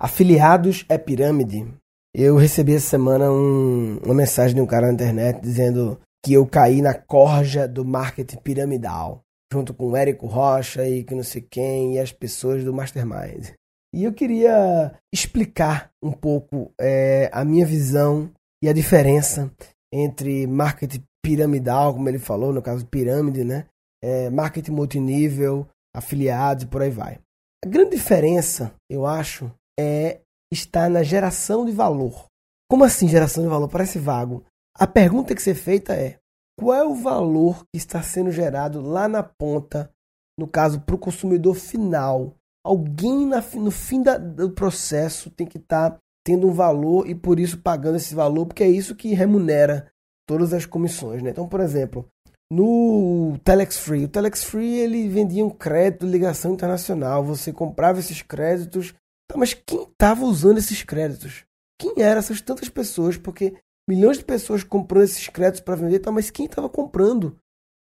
Afiliados é pirâmide? Eu recebi essa semana um, uma mensagem de um cara na internet dizendo que eu caí na corja do marketing piramidal, junto com o Érico Rocha e que não sei quem e as pessoas do Mastermind. E eu queria explicar um pouco é, a minha visão e a diferença entre marketing piramidal, como ele falou, no caso pirâmide, né? É, marketing multinível, afiliados e por aí vai. A grande diferença, eu acho, é está na geração de valor. Como assim geração de valor? Parece vago. A pergunta que ser feita é: qual é o valor que está sendo gerado lá na ponta, no caso, para o consumidor final? Alguém na, no fim da, do processo tem que estar tá tendo um valor e por isso pagando esse valor, porque é isso que remunera todas as comissões. Né? Então, por exemplo, no Telex Free, o Telex Free ele vendia um crédito de ligação internacional. Você comprava esses créditos Tá, mas quem estava usando esses créditos? Quem eram essas tantas pessoas? Porque milhões de pessoas comprando esses créditos para vender, tá, mas quem estava comprando?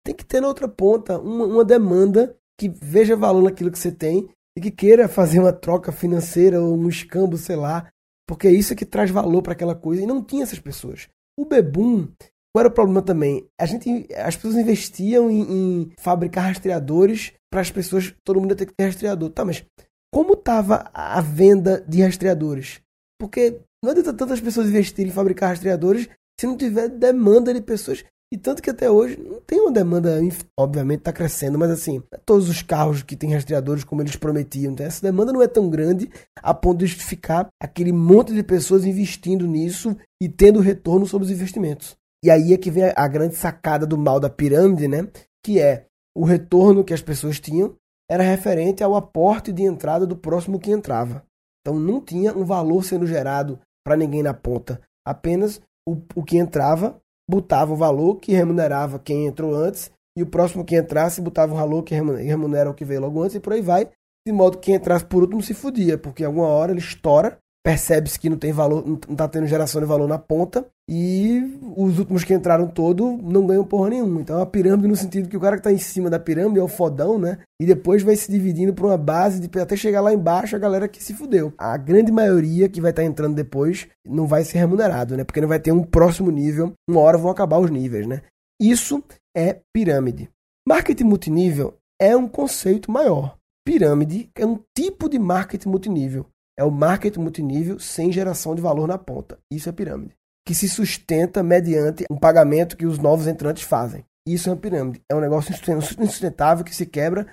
Tem que ter na outra ponta uma, uma demanda que veja valor naquilo que você tem e que queira fazer uma troca financeira ou um escambo, sei lá, porque é isso que traz valor para aquela coisa. E não tinha essas pessoas. O Bebum, qual era o problema também? A gente, as pessoas investiam em, em fabricar rastreadores para as pessoas, todo mundo ter que ter rastreador. Tá, mas como estava a venda de rastreadores. Porque não adianta tantas pessoas investirem em fabricar rastreadores se não tiver demanda de pessoas. E tanto que até hoje não tem uma demanda, obviamente está crescendo, mas assim, todos os carros que têm rastreadores como eles prometiam. Então essa demanda não é tão grande a ponto de justificar aquele monte de pessoas investindo nisso e tendo retorno sobre os investimentos. E aí é que vem a grande sacada do mal da pirâmide, né? Que é o retorno que as pessoas tinham era referente ao aporte de entrada do próximo que entrava. Então não tinha um valor sendo gerado para ninguém na ponta. Apenas o, o que entrava botava o valor que remunerava quem entrou antes e o próximo que entrasse botava o valor que remunera o que veio logo antes e por aí vai. De modo que quem entrasse por último se fudia, porque alguma hora ele estoura percebe-se que não tem valor, não está tendo geração de valor na ponta e os últimos que entraram todo não ganham porra nenhuma. Então é uma pirâmide no sentido que o cara que está em cima da pirâmide é o fodão, né? E depois vai se dividindo para uma base de até chegar lá embaixo a galera que se fudeu. A grande maioria que vai estar tá entrando depois não vai ser remunerado, né? Porque não vai ter um próximo nível. Uma hora vão acabar os níveis, né? Isso é pirâmide. Marketing multinível é um conceito maior. Pirâmide é um tipo de marketing multinível é o marketing multinível sem geração de valor na ponta. Isso é pirâmide. Que se sustenta mediante um pagamento que os novos entrantes fazem. Isso é uma pirâmide. É um negócio insustentável que se quebra.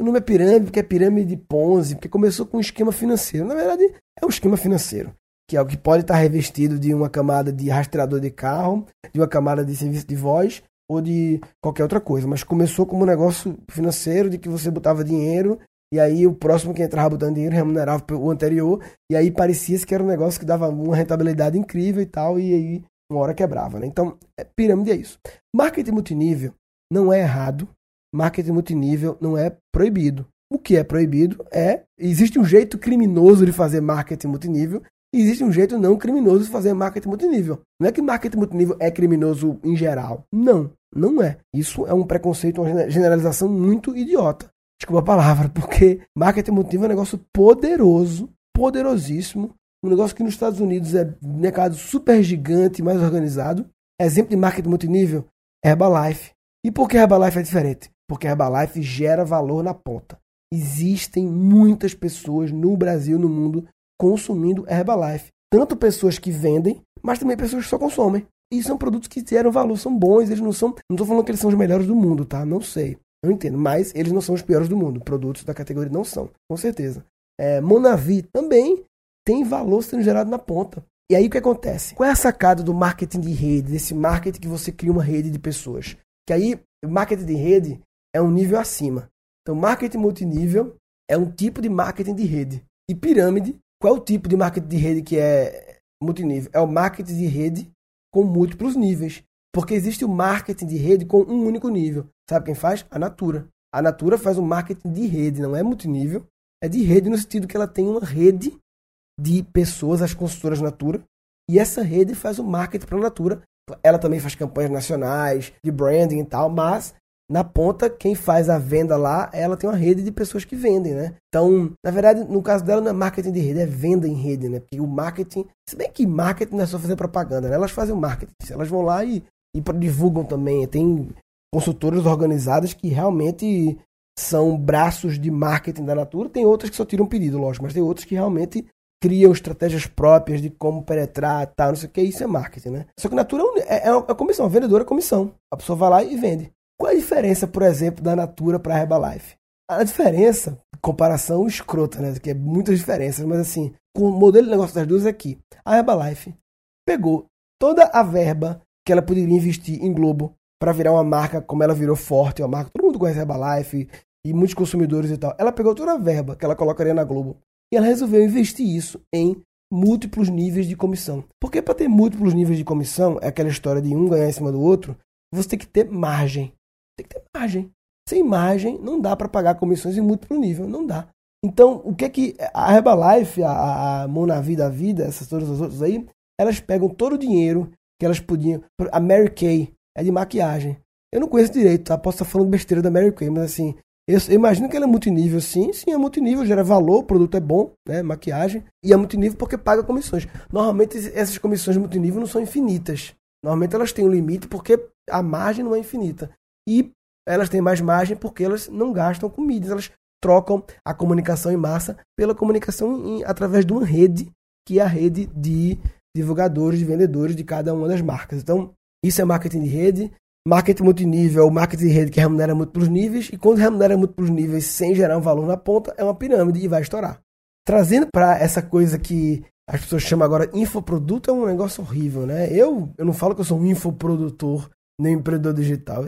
O nome é pirâmide porque é pirâmide de Ponzi, porque começou com um esquema financeiro. Na verdade, é um esquema financeiro, que é o que pode estar revestido de uma camada de rastreador de carro, de uma camada de serviço de voz ou de qualquer outra coisa. Mas começou como um negócio financeiro de que você botava dinheiro e aí o próximo que entrava botando dinheiro remunerava o anterior. E aí parecia que era um negócio que dava uma rentabilidade incrível e tal. E aí uma hora quebrava, né? Então, é, pirâmide é isso. Marketing multinível não é errado. Marketing multinível não é proibido. O que é proibido é. Existe um jeito criminoso de fazer marketing multinível. Existe um jeito não criminoso de fazer marketing multinível. Não é que marketing multinível é criminoso em geral. Não, não é. Isso é um preconceito, uma generalização muito idiota desculpa a palavra, porque marketing emotivo é um negócio poderoso, poderosíssimo, um negócio que nos Estados Unidos é mercado super gigante, mais organizado. Exemplo de marketing multinível, Herbalife. E por que Herbalife é diferente? Porque Herbalife gera valor na ponta. Existem muitas pessoas no Brasil, no mundo, consumindo Herbalife. Tanto pessoas que vendem, mas também pessoas que só consomem. E são produtos que geram valor, são bons, eles não são. Não estou falando que eles são os melhores do mundo, tá? Não sei. Eu entendo, mas eles não são os piores do mundo. Produtos da categoria não são, com certeza. É, Monavi também tem valor sendo gerado na ponta. E aí o que acontece? Qual é a sacada do marketing de rede, desse marketing que você cria uma rede de pessoas? Que aí, marketing de rede é um nível acima. Então, marketing multinível é um tipo de marketing de rede. E pirâmide, qual é o tipo de marketing de rede que é multinível? É o marketing de rede com múltiplos níveis. Porque existe o marketing de rede com um único nível. Sabe quem faz? A Natura. A Natura faz um marketing de rede, não é multinível. É de rede no sentido que ela tem uma rede de pessoas, as consultoras Natura, e essa rede faz o marketing para a Natura. Ela também faz campanhas nacionais, de branding e tal, mas na ponta, quem faz a venda lá, ela tem uma rede de pessoas que vendem, né? Então, na verdade, no caso dela não é marketing de rede, é venda em rede, né? Porque o marketing, se bem que marketing não é só fazer propaganda, né? Elas fazem o marketing, elas vão lá e, e divulgam também, tem consultoras organizadas que realmente são braços de marketing da Natura, tem outras que só tiram pedido, lógico, mas tem outras que realmente criam estratégias próprias de como penetrar, tal, não sei o que, isso é marketing, né? Só que Natura é, é uma é comissão, a vendedora é comissão. A pessoa vai lá e vende. Qual é a diferença, por exemplo, da Natura para a Herbalife? A diferença, comparação escrota, né? Que é muitas diferenças, mas assim, o modelo de negócio das duas é que a Herbalife pegou toda a verba que ela poderia investir em Globo para virar uma marca como ela virou forte, uma marca todo mundo conhece a Herbalife e muitos consumidores e tal. Ela pegou toda a verba que ela colocaria na Globo e ela resolveu investir isso em múltiplos níveis de comissão. Porque para ter múltiplos níveis de comissão, é aquela história de um ganhar em cima do outro, você tem que ter margem. Tem que ter margem. Sem margem, não dá para pagar comissões em múltiplo nível, não dá. Então, o que é que a Herbalife, a, a Monavi da vida, essas todas as outras aí, elas pegam todo o dinheiro que elas podiam. A Mary Kay é de maquiagem. Eu não conheço direito, tá? Posso estar falando besteira da Mary Kay, mas assim, eu, eu, imagino que ela é multinível, sim. Sim, é multinível, gera valor, o produto é bom, né? Maquiagem. E é multinível porque paga comissões. Normalmente essas comissões multinível não são infinitas. Normalmente elas têm um limite porque a margem não é infinita. E elas têm mais margem porque elas não gastam com. Elas trocam a comunicação em massa pela comunicação em, através de uma rede, que é a rede de divulgadores, de vendedores de cada uma das marcas. Então, isso é marketing de rede. Marketing multinível, marketing de rede que remunera múltiplos níveis, e quando remunera múltiplos níveis sem gerar um valor na ponta, é uma pirâmide e vai estourar. Trazendo para essa coisa que as pessoas chamam agora infoproduto, é um negócio horrível, né? Eu, eu não falo que eu sou um infoprodutor, nem empreendedor digital.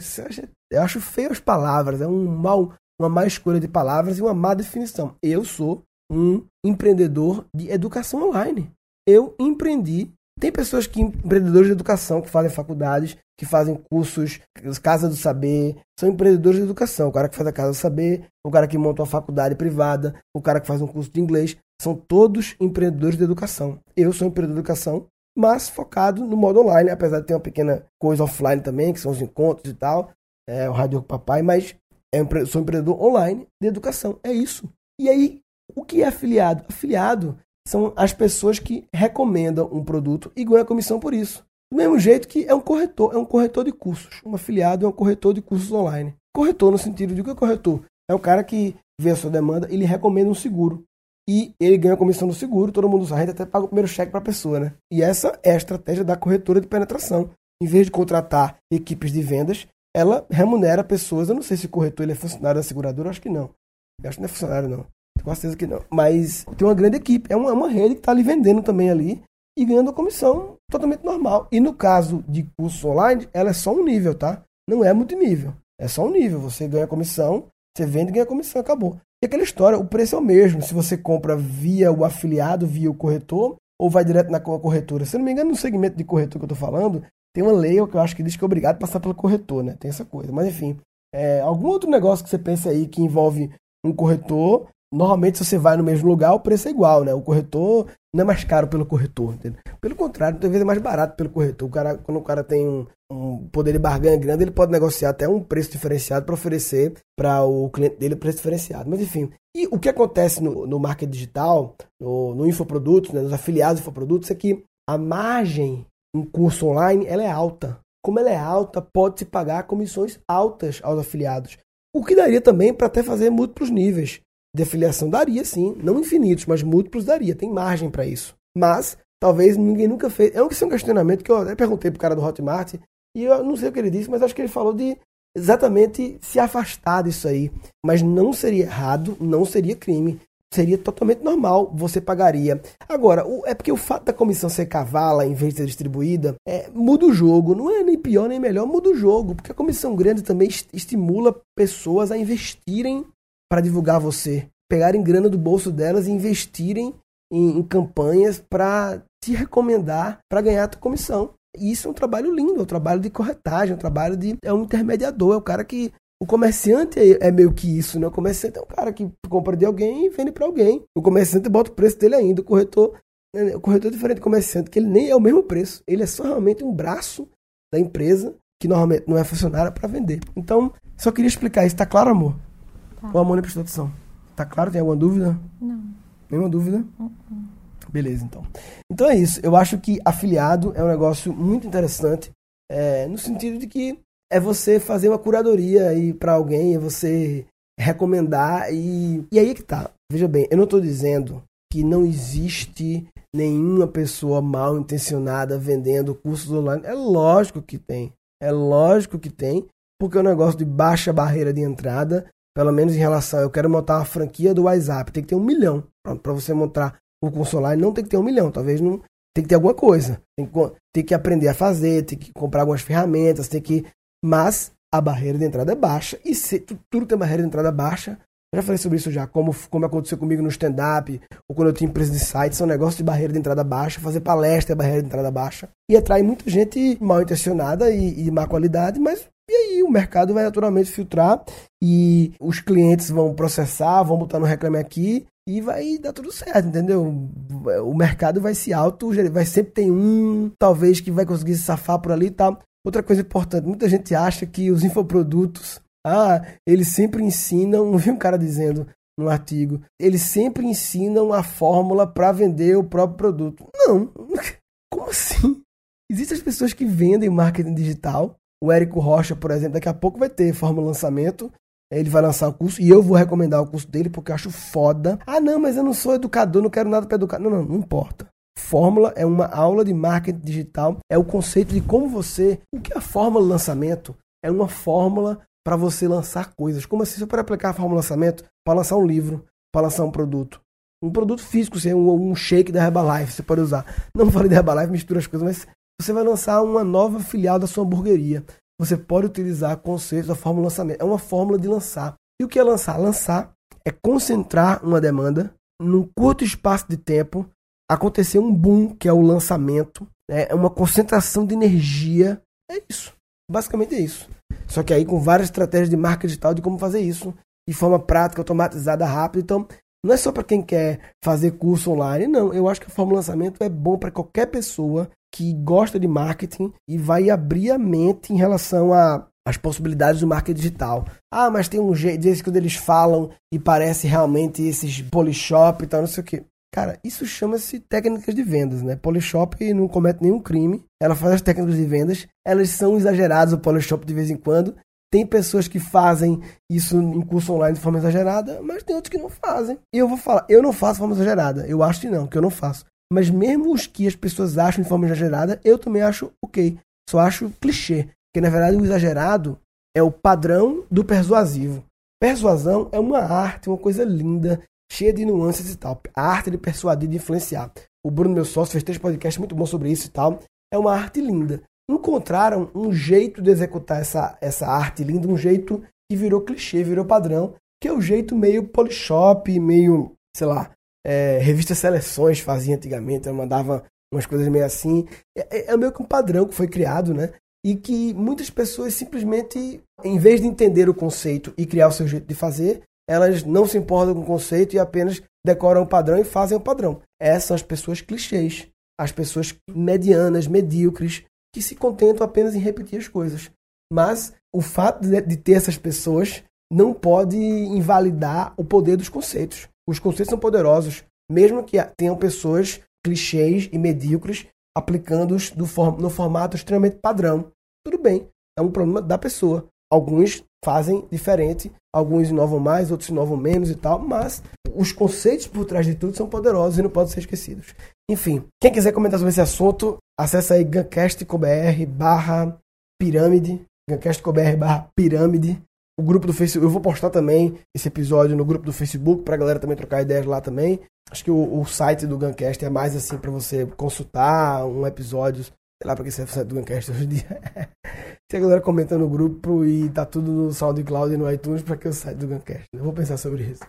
Eu acho feio as palavras, é um mal, uma má escolha de palavras e uma má definição. Eu sou um empreendedor de educação online. Eu empreendi tem pessoas que, empreendedores de educação, que fazem faculdades, que fazem cursos, Casa do Saber, são empreendedores de educação. O cara que faz a Casa do Saber, o cara que monta uma faculdade privada, o cara que faz um curso de inglês, são todos empreendedores de educação. Eu sou empreendedor de educação, mas focado no modo online, apesar de ter uma pequena coisa offline também, que são os encontros e tal, é, o Rádio com Papai, mas é, sou empreendedor online de educação. É isso. E aí, o que é afiliado? Afiliado são as pessoas que recomendam um produto e ganham comissão por isso. Do mesmo jeito que é um corretor, é um corretor de cursos. Um afiliado é um corretor de cursos online. Corretor no sentido de que é corretor? É o cara que vê a sua demanda e lhe recomenda um seguro. E ele ganha a comissão do seguro, todo mundo usa, a gente até paga o primeiro cheque para a pessoa, né? E essa é a estratégia da corretora de penetração. Em vez de contratar equipes de vendas, ela remunera pessoas. Eu não sei se o corretor ele é funcionário da seguradora, acho que não. Eu acho que não é funcionário, não. Com certeza que não. Mas tem uma grande equipe. É uma, é uma rede que está ali vendendo também ali e ganhando a comissão totalmente normal. E no caso de curso online, ela é só um nível, tá? Não é multinível. É só um nível. Você ganha comissão, você vende e ganha comissão, acabou. E aquela história, o preço é o mesmo. Se você compra via o afiliado, via o corretor, ou vai direto na corretora. Se não me engano, no segmento de corretor que eu estou falando, tem uma lei que eu acho que diz que é obrigado a passar pelo corretor, né? Tem essa coisa. Mas enfim, é, algum outro negócio que você pense aí que envolve um corretor, Normalmente, se você vai no mesmo lugar, o preço é igual, né? O corretor não é mais caro pelo corretor, entendeu? Pelo contrário, talvez é mais barato pelo corretor. O cara, quando o cara tem um, um poder de barganha grande, ele pode negociar até um preço diferenciado para oferecer para o cliente dele um preço diferenciado. Mas enfim, e o que acontece no, no marketing digital, no, no infoprodutos, né, nos afiliados infoprodutos, é que a margem em curso online ela é alta. Como ela é alta, pode-se pagar comissões altas aos afiliados. O que daria também para até fazer múltiplos níveis de afiliação daria sim, não infinitos, mas múltiplos daria, tem margem para isso. Mas talvez ninguém nunca fez. É um, é um questionamento que eu até perguntei pro cara do Hotmart e eu não sei o que ele disse, mas acho que ele falou de exatamente se afastar disso aí. Mas não seria errado, não seria crime. Seria totalmente normal, você pagaria. Agora, é porque o fato da comissão ser cavala em vez de ser distribuída é, muda o jogo. Não é nem pior nem melhor, muda o jogo. Porque a comissão grande também estimula pessoas a investirem para divulgar você, pegarem grana do bolso delas e investirem em, em campanhas para te recomendar para ganhar a tua comissão. E isso é um trabalho lindo, é um trabalho de corretagem, é um trabalho de. É um intermediador, é o cara que. O comerciante é, é meio que isso, né? O comerciante é um cara que compra de alguém e vende para alguém. O comerciante bota o preço dele ainda. O corretor, né? o corretor é diferente do comerciante, que ele nem é o mesmo preço. Ele é só realmente um braço da empresa que normalmente não é funcionária, para vender. Então, só queria explicar isso. Tá claro, amor? Tá. O prestou atenção. Tá claro? Tem alguma dúvida? Não. Nenhuma dúvida? Uh -uh. Beleza, então. Então é isso. Eu acho que afiliado é um negócio muito interessante, é, no sentido de que é você fazer uma curadoria aí para alguém, é você recomendar e, e aí é que tá. Veja bem, eu não estou dizendo que não existe nenhuma pessoa mal intencionada vendendo cursos online. É lógico que tem. É lógico que tem, porque é um negócio de baixa barreira de entrada, pelo menos em relação, eu quero montar uma franquia do WhatsApp, tem que ter um milhão. Para você montar o online, não tem que ter um milhão, talvez não tem que ter alguma coisa, tem que, tem que aprender a fazer, tem que comprar algumas ferramentas, tem que, mas a barreira de entrada é baixa. E se tudo tem barreira de entrada baixa, eu já falei sobre isso já, como, como aconteceu comigo no stand-up, ou quando eu tinha empresa de site, são negócios de barreira de entrada baixa, fazer palestra é barreira de entrada baixa, e atrai muita gente mal intencionada e, e má qualidade, mas e aí o mercado vai naturalmente filtrar e os clientes vão processar, vão botar no Reclame Aqui e vai dar tudo certo, entendeu? O mercado vai se auto, vai sempre ter um, talvez, que vai conseguir se safar por ali e tal. Outra coisa importante, muita gente acha que os infoprodutos, ah, eles sempre ensinam, vi um cara dizendo no artigo, eles sempre ensinam a fórmula para vender o próprio produto. Não, como assim? Existem as pessoas que vendem marketing digital, o Érico Rocha, por exemplo, daqui a pouco vai ter Fórmula Lançamento. Ele vai lançar o curso e eu vou recomendar o curso dele porque eu acho foda. Ah, não, mas eu não sou educador, não quero nada para educar. Não, não, não importa. Fórmula é uma aula de marketing digital, é o conceito de como você. O que é a fórmula lançamento? É uma fórmula para você lançar coisas. Como assim? Você pode aplicar a fórmula lançamento para lançar um livro, para lançar um produto. Um produto físico, assim, um, um shake da Herbalife, você pode usar. Não falei da Herbalife, mistura as coisas, mas você vai lançar uma nova filial da sua hamburgueria. Você pode utilizar conceitos da fórmula lançamento. É uma fórmula de lançar. E o que é lançar? Lançar é concentrar uma demanda num curto espaço de tempo, acontecer um boom, que é o lançamento, né? é uma concentração de energia. É isso. Basicamente é isso. Só que aí com várias estratégias de marketing digital de como fazer isso de forma prática, automatizada, rápida. Então, não é só para quem quer fazer curso online, não. Eu acho que a fórmula lançamento é bom para qualquer pessoa que gosta de marketing e vai abrir a mente em relação a as possibilidades do marketing digital. Ah, mas tem um jeito, desse quando eles falam e parece realmente esses polishop e tal, não sei o que. Cara, isso chama-se técnicas de vendas, né? Polishop não comete nenhum crime. Ela faz as técnicas de vendas. Elas são exageradas, o Polishop, de vez em quando. Tem pessoas que fazem isso em curso online de forma exagerada, mas tem outros que não fazem. E eu vou falar, eu não faço de forma exagerada. Eu acho que não, que eu não faço. Mas mesmo os que as pessoas acham de forma exagerada, eu também acho ok. Só acho clichê. Porque na verdade o exagerado é o padrão do persuasivo. Persuasão é uma arte, uma coisa linda, cheia de nuances e tal. A arte de persuadir, de influenciar. O Bruno, meu sócio, fez três podcasts muito bons sobre isso e tal. É uma arte linda. Encontraram um jeito de executar essa, essa arte linda, um jeito que virou clichê, virou padrão, que é o jeito meio polishop, meio, sei lá, é, revista Seleções fazia antigamente, mandava umas coisas meio assim. É, é, é meio que um padrão que foi criado, né? E que muitas pessoas simplesmente, em vez de entender o conceito e criar o seu jeito de fazer, elas não se importam com o conceito e apenas decoram o padrão e fazem o padrão. Essas são as pessoas clichês, as pessoas medianas, medíocres, que se contentam apenas em repetir as coisas. Mas o fato de ter essas pessoas não pode invalidar o poder dos conceitos. Os conceitos são poderosos, mesmo que tenham pessoas clichês e medíocres aplicando-os no formato extremamente padrão. Tudo bem, é um problema da pessoa. Alguns fazem diferente, alguns inovam mais, outros inovam menos e tal, mas os conceitos por trás de tudo são poderosos e não podem ser esquecidos. Enfim, quem quiser comentar sobre esse assunto, acessa aí gancast.com.br barra pirâmide, gancast.com.br barra pirâmide, o grupo do Facebook. Eu vou postar também esse episódio no grupo do Facebook pra galera também trocar ideias lá também. Acho que o, o site do Guncast é mais assim para você consultar um episódio. Sei lá pra que serve o site do Guncast hoje em dia. Tem a galera comentando no grupo e tá tudo no SoundCloud e no iTunes pra que o site do Guncast. Eu vou pensar sobre isso.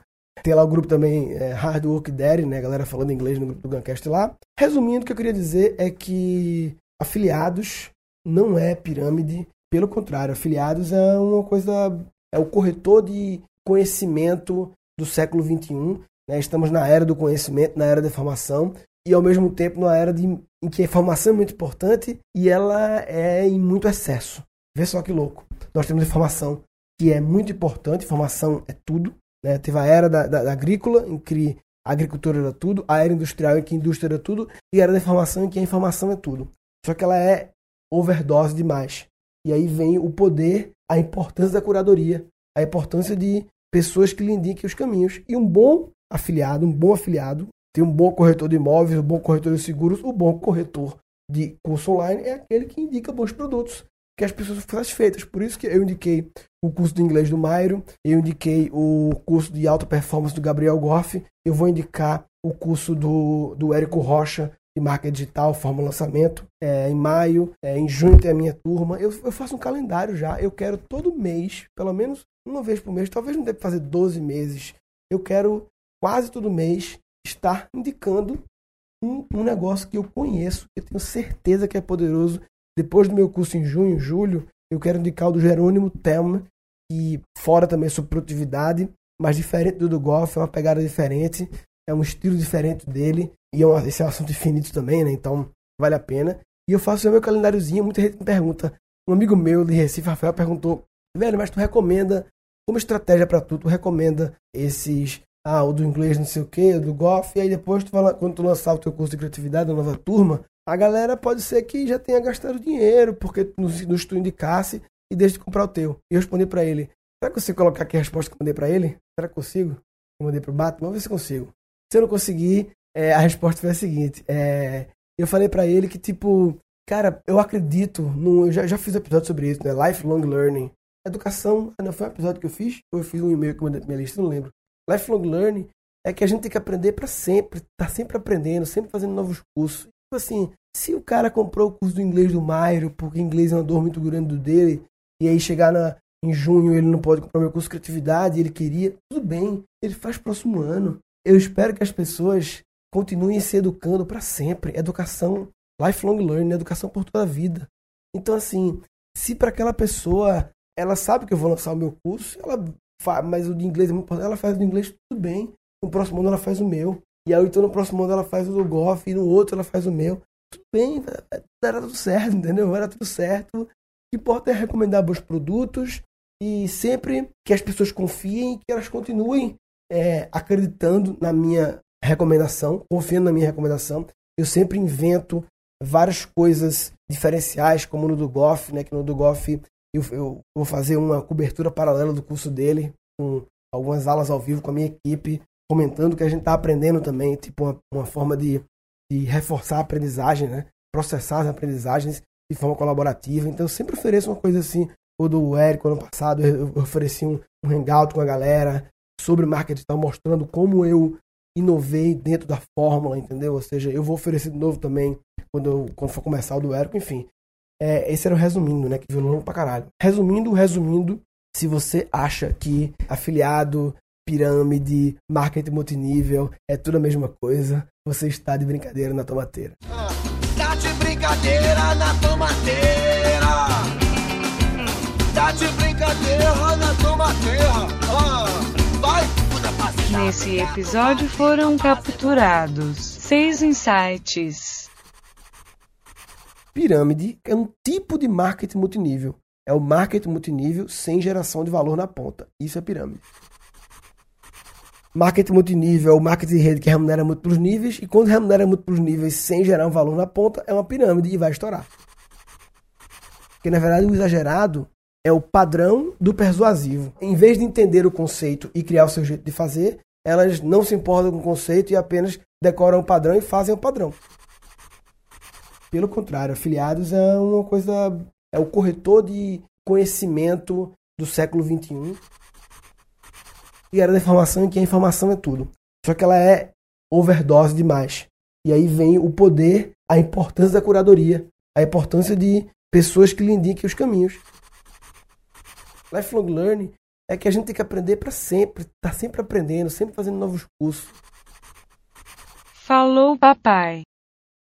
Tem lá o grupo também é, Hard Work Daddy, né? Galera falando inglês no grupo do Guncast lá. Resumindo, o que eu queria dizer é que afiliados não é pirâmide. Pelo contrário, afiliados é uma coisa é o corretor de conhecimento do século XXI. Né? Estamos na era do conhecimento, na era da informação, e ao mesmo tempo na era de, em que a informação é muito importante e ela é em muito excesso. Vê só que louco. Nós temos informação que é muito importante, informação é tudo. Né? Teve a era da, da, da agrícola, em que a agricultura era tudo, a era industrial em que a indústria era tudo, e a era da informação em que a informação é tudo. Só que ela é overdose demais. E aí vem o poder, a importância da curadoria, a importância de pessoas que lhe indiquem os caminhos. E um bom afiliado, um bom afiliado, tem um bom corretor de imóveis, um bom corretor de seguros, um bom corretor de curso online é aquele que indica bons produtos, que as pessoas ficam satisfeitas. Por isso que eu indiquei o curso de inglês do Mairo, eu indiquei o curso de alta performance do Gabriel Goff, eu vou indicar o curso do, do Érico Rocha, de marca digital, forma lançamento, é, em maio, é, em junho tem a minha turma. Eu, eu faço um calendário já, eu quero todo mês, pelo menos uma vez por mês, talvez não dê fazer 12 meses, eu quero quase todo mês estar indicando um, um, negócio que eu conheço, que eu tenho certeza que é poderoso. Depois do meu curso em junho, julho, eu quero indicar o do Jerônimo Thelma, que fora também sobre produtividade, mas diferente do do Golf, é uma pegada diferente, é um estilo diferente dele, e é um, esse é um assunto infinito também, né? Então vale a pena. E eu faço o meu calendáriozinho, muita gente me pergunta. Um amigo meu de Recife, Rafael, perguntou: velho, mas tu recomenda, como estratégia para tudo, tu recomenda esses ah, o do inglês não sei o que, do golf, e aí depois tu fala, quando tu lançar o teu curso de criatividade, a nova turma, a galera pode ser que já tenha gastado dinheiro, porque nos, nos tu indicasse e deixe de comprar o teu. E eu respondi para ele, será que eu consigo colocar aqui a resposta que eu mandei para ele? Será que consigo? Eu mandei pro Batman, vamos ver se consigo. Se eu não conseguir, é, a resposta foi a seguinte, é, eu falei para ele que, tipo, cara, eu acredito, no, eu já, já fiz um episódio sobre isso, né, lifelong learning, educação, não foi um episódio que eu fiz? Ou eu fiz um e-mail que mandei pra minha lista, não lembro lifelong learning é que a gente tem que aprender para sempre, tá sempre aprendendo, sempre fazendo novos cursos. Tipo assim, se o cara comprou o curso do inglês do Mairo, porque inglês é uma dor muito grande do dele, e aí chegar na, em junho ele não pode comprar meu curso de criatividade, ele queria, tudo bem, ele faz próximo ano. Eu espero que as pessoas continuem se educando para sempre. Educação, lifelong learning, educação por toda a vida. Então, assim, se para aquela pessoa ela sabe que eu vou lançar o meu curso, ela mas o de inglês é muito importante. Ela faz o de inglês tudo bem. No próximo ano ela faz o meu. E aí então no próximo ano ela faz o do golfe. E no outro ela faz o meu. Tudo bem, era tudo certo, entendeu? Era tudo certo. O que importa é recomendar bons produtos e sempre que as pessoas confiem que elas continuem é, acreditando na minha recomendação, confiando na minha recomendação. Eu sempre invento várias coisas diferenciais, como no do Goff, né? Que no do Goff eu, eu vou fazer uma cobertura paralela do curso dele, com algumas aulas ao vivo com a minha equipe, comentando que a gente está aprendendo também, tipo uma, uma forma de, de, reforçar a aprendizagem, né? processar as aprendizagens de forma colaborativa. Então eu sempre ofereço uma coisa assim. O do Érico, ano passado, eu ofereci um, um hangout com a galera sobre marketing digital, mostrando como eu inovei dentro da fórmula, entendeu? Ou seja, eu vou oferecer de novo também quando, eu, quando for começar o do Érico, enfim. É, esse era o resumindo, né? Que viu longo pra caralho. Resumindo, resumindo, se você acha que afiliado, pirâmide, marketing multinível é tudo a mesma coisa, você está de brincadeira na tomateira. Ah, tá de brincadeira na tomateira. Tá de brincadeira na tomateira. Nesse episódio foram capturados seis insights Pirâmide é um tipo de marketing multinível. É o marketing multinível sem geração de valor na ponta. Isso é pirâmide. Marketing multinível é o marketing de rede que remunera múltiplos níveis, e quando remunera múltiplos níveis sem gerar um valor na ponta, é uma pirâmide e vai estourar. Porque na verdade o exagerado é o padrão do persuasivo. Em vez de entender o conceito e criar o seu jeito de fazer, elas não se importam com o conceito e apenas decoram o padrão e fazem o padrão. Pelo contrário, afiliados é uma coisa. É o corretor de conhecimento do século XXI. E era da informação em que a informação é tudo. Só que ela é overdose demais. E aí vem o poder, a importância da curadoria, a importância de pessoas que lhe indiquem os caminhos. Lifelong learning é que a gente tem que aprender para sempre, tá sempre aprendendo, sempre fazendo novos cursos. Falou, papai.